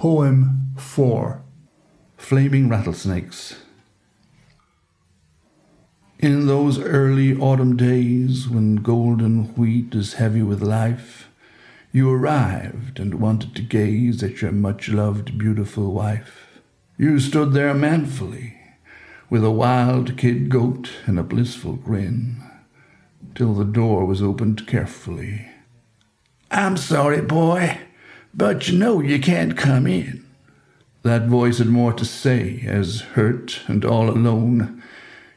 Poem 4 Flaming Rattlesnakes. In those early autumn days when golden wheat is heavy with life, you arrived and wanted to gaze at your much loved, beautiful wife. You stood there manfully, with a wild kid goat and a blissful grin, till the door was opened carefully. I'm sorry, boy, but you know you can't come in. That voice had more to say as, hurt and all alone,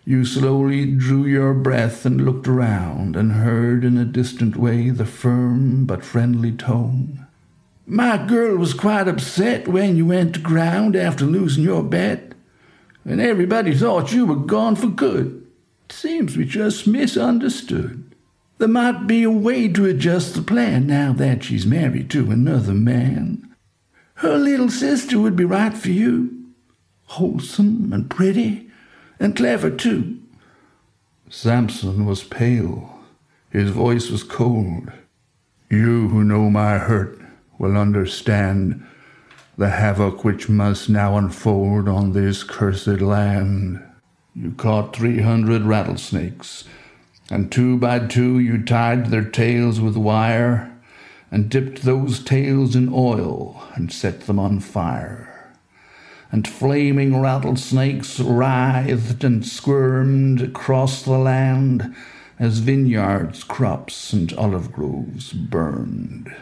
you slowly drew your breath and looked around and heard in a distant way the firm but friendly tone. My girl was quite upset when you went to ground after losing your bet, and everybody thought you were gone for good. Seems we just misunderstood. There might be a way to adjust the plan now that she's married to another man. Her little sister would be right for you. Wholesome and pretty and clever, too. Samson was pale. His voice was cold. You who know my hurt will understand the havoc which must now unfold on this cursed land. You caught three hundred rattlesnakes, and two by two you tied their tails with wire, and dipped those tails in oil, and set them on fire and flaming rattlesnakes writhed and squirmed across the land as vineyards, crops, and olive groves burned.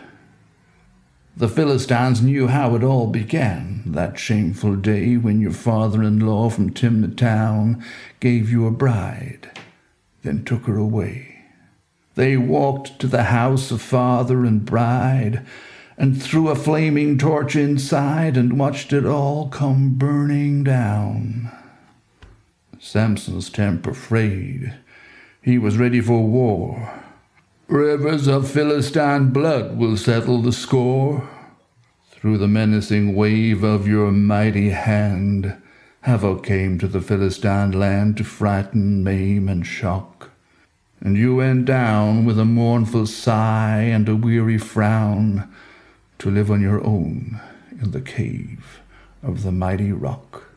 The Philistines knew how it all began that shameful day when your father in law from Timna town gave you a bride, then took her away. They walked to the house of father and bride and threw a flaming torch inside and watched it all come burning down. Samson's temper frayed. He was ready for war. Rivers of Philistine blood will settle the score. Through the menacing wave of your mighty hand, havoc came to the Philistine land to frighten, maim, and shock. And you went down with a mournful sigh and a weary frown to live on your own in the cave of the mighty rock.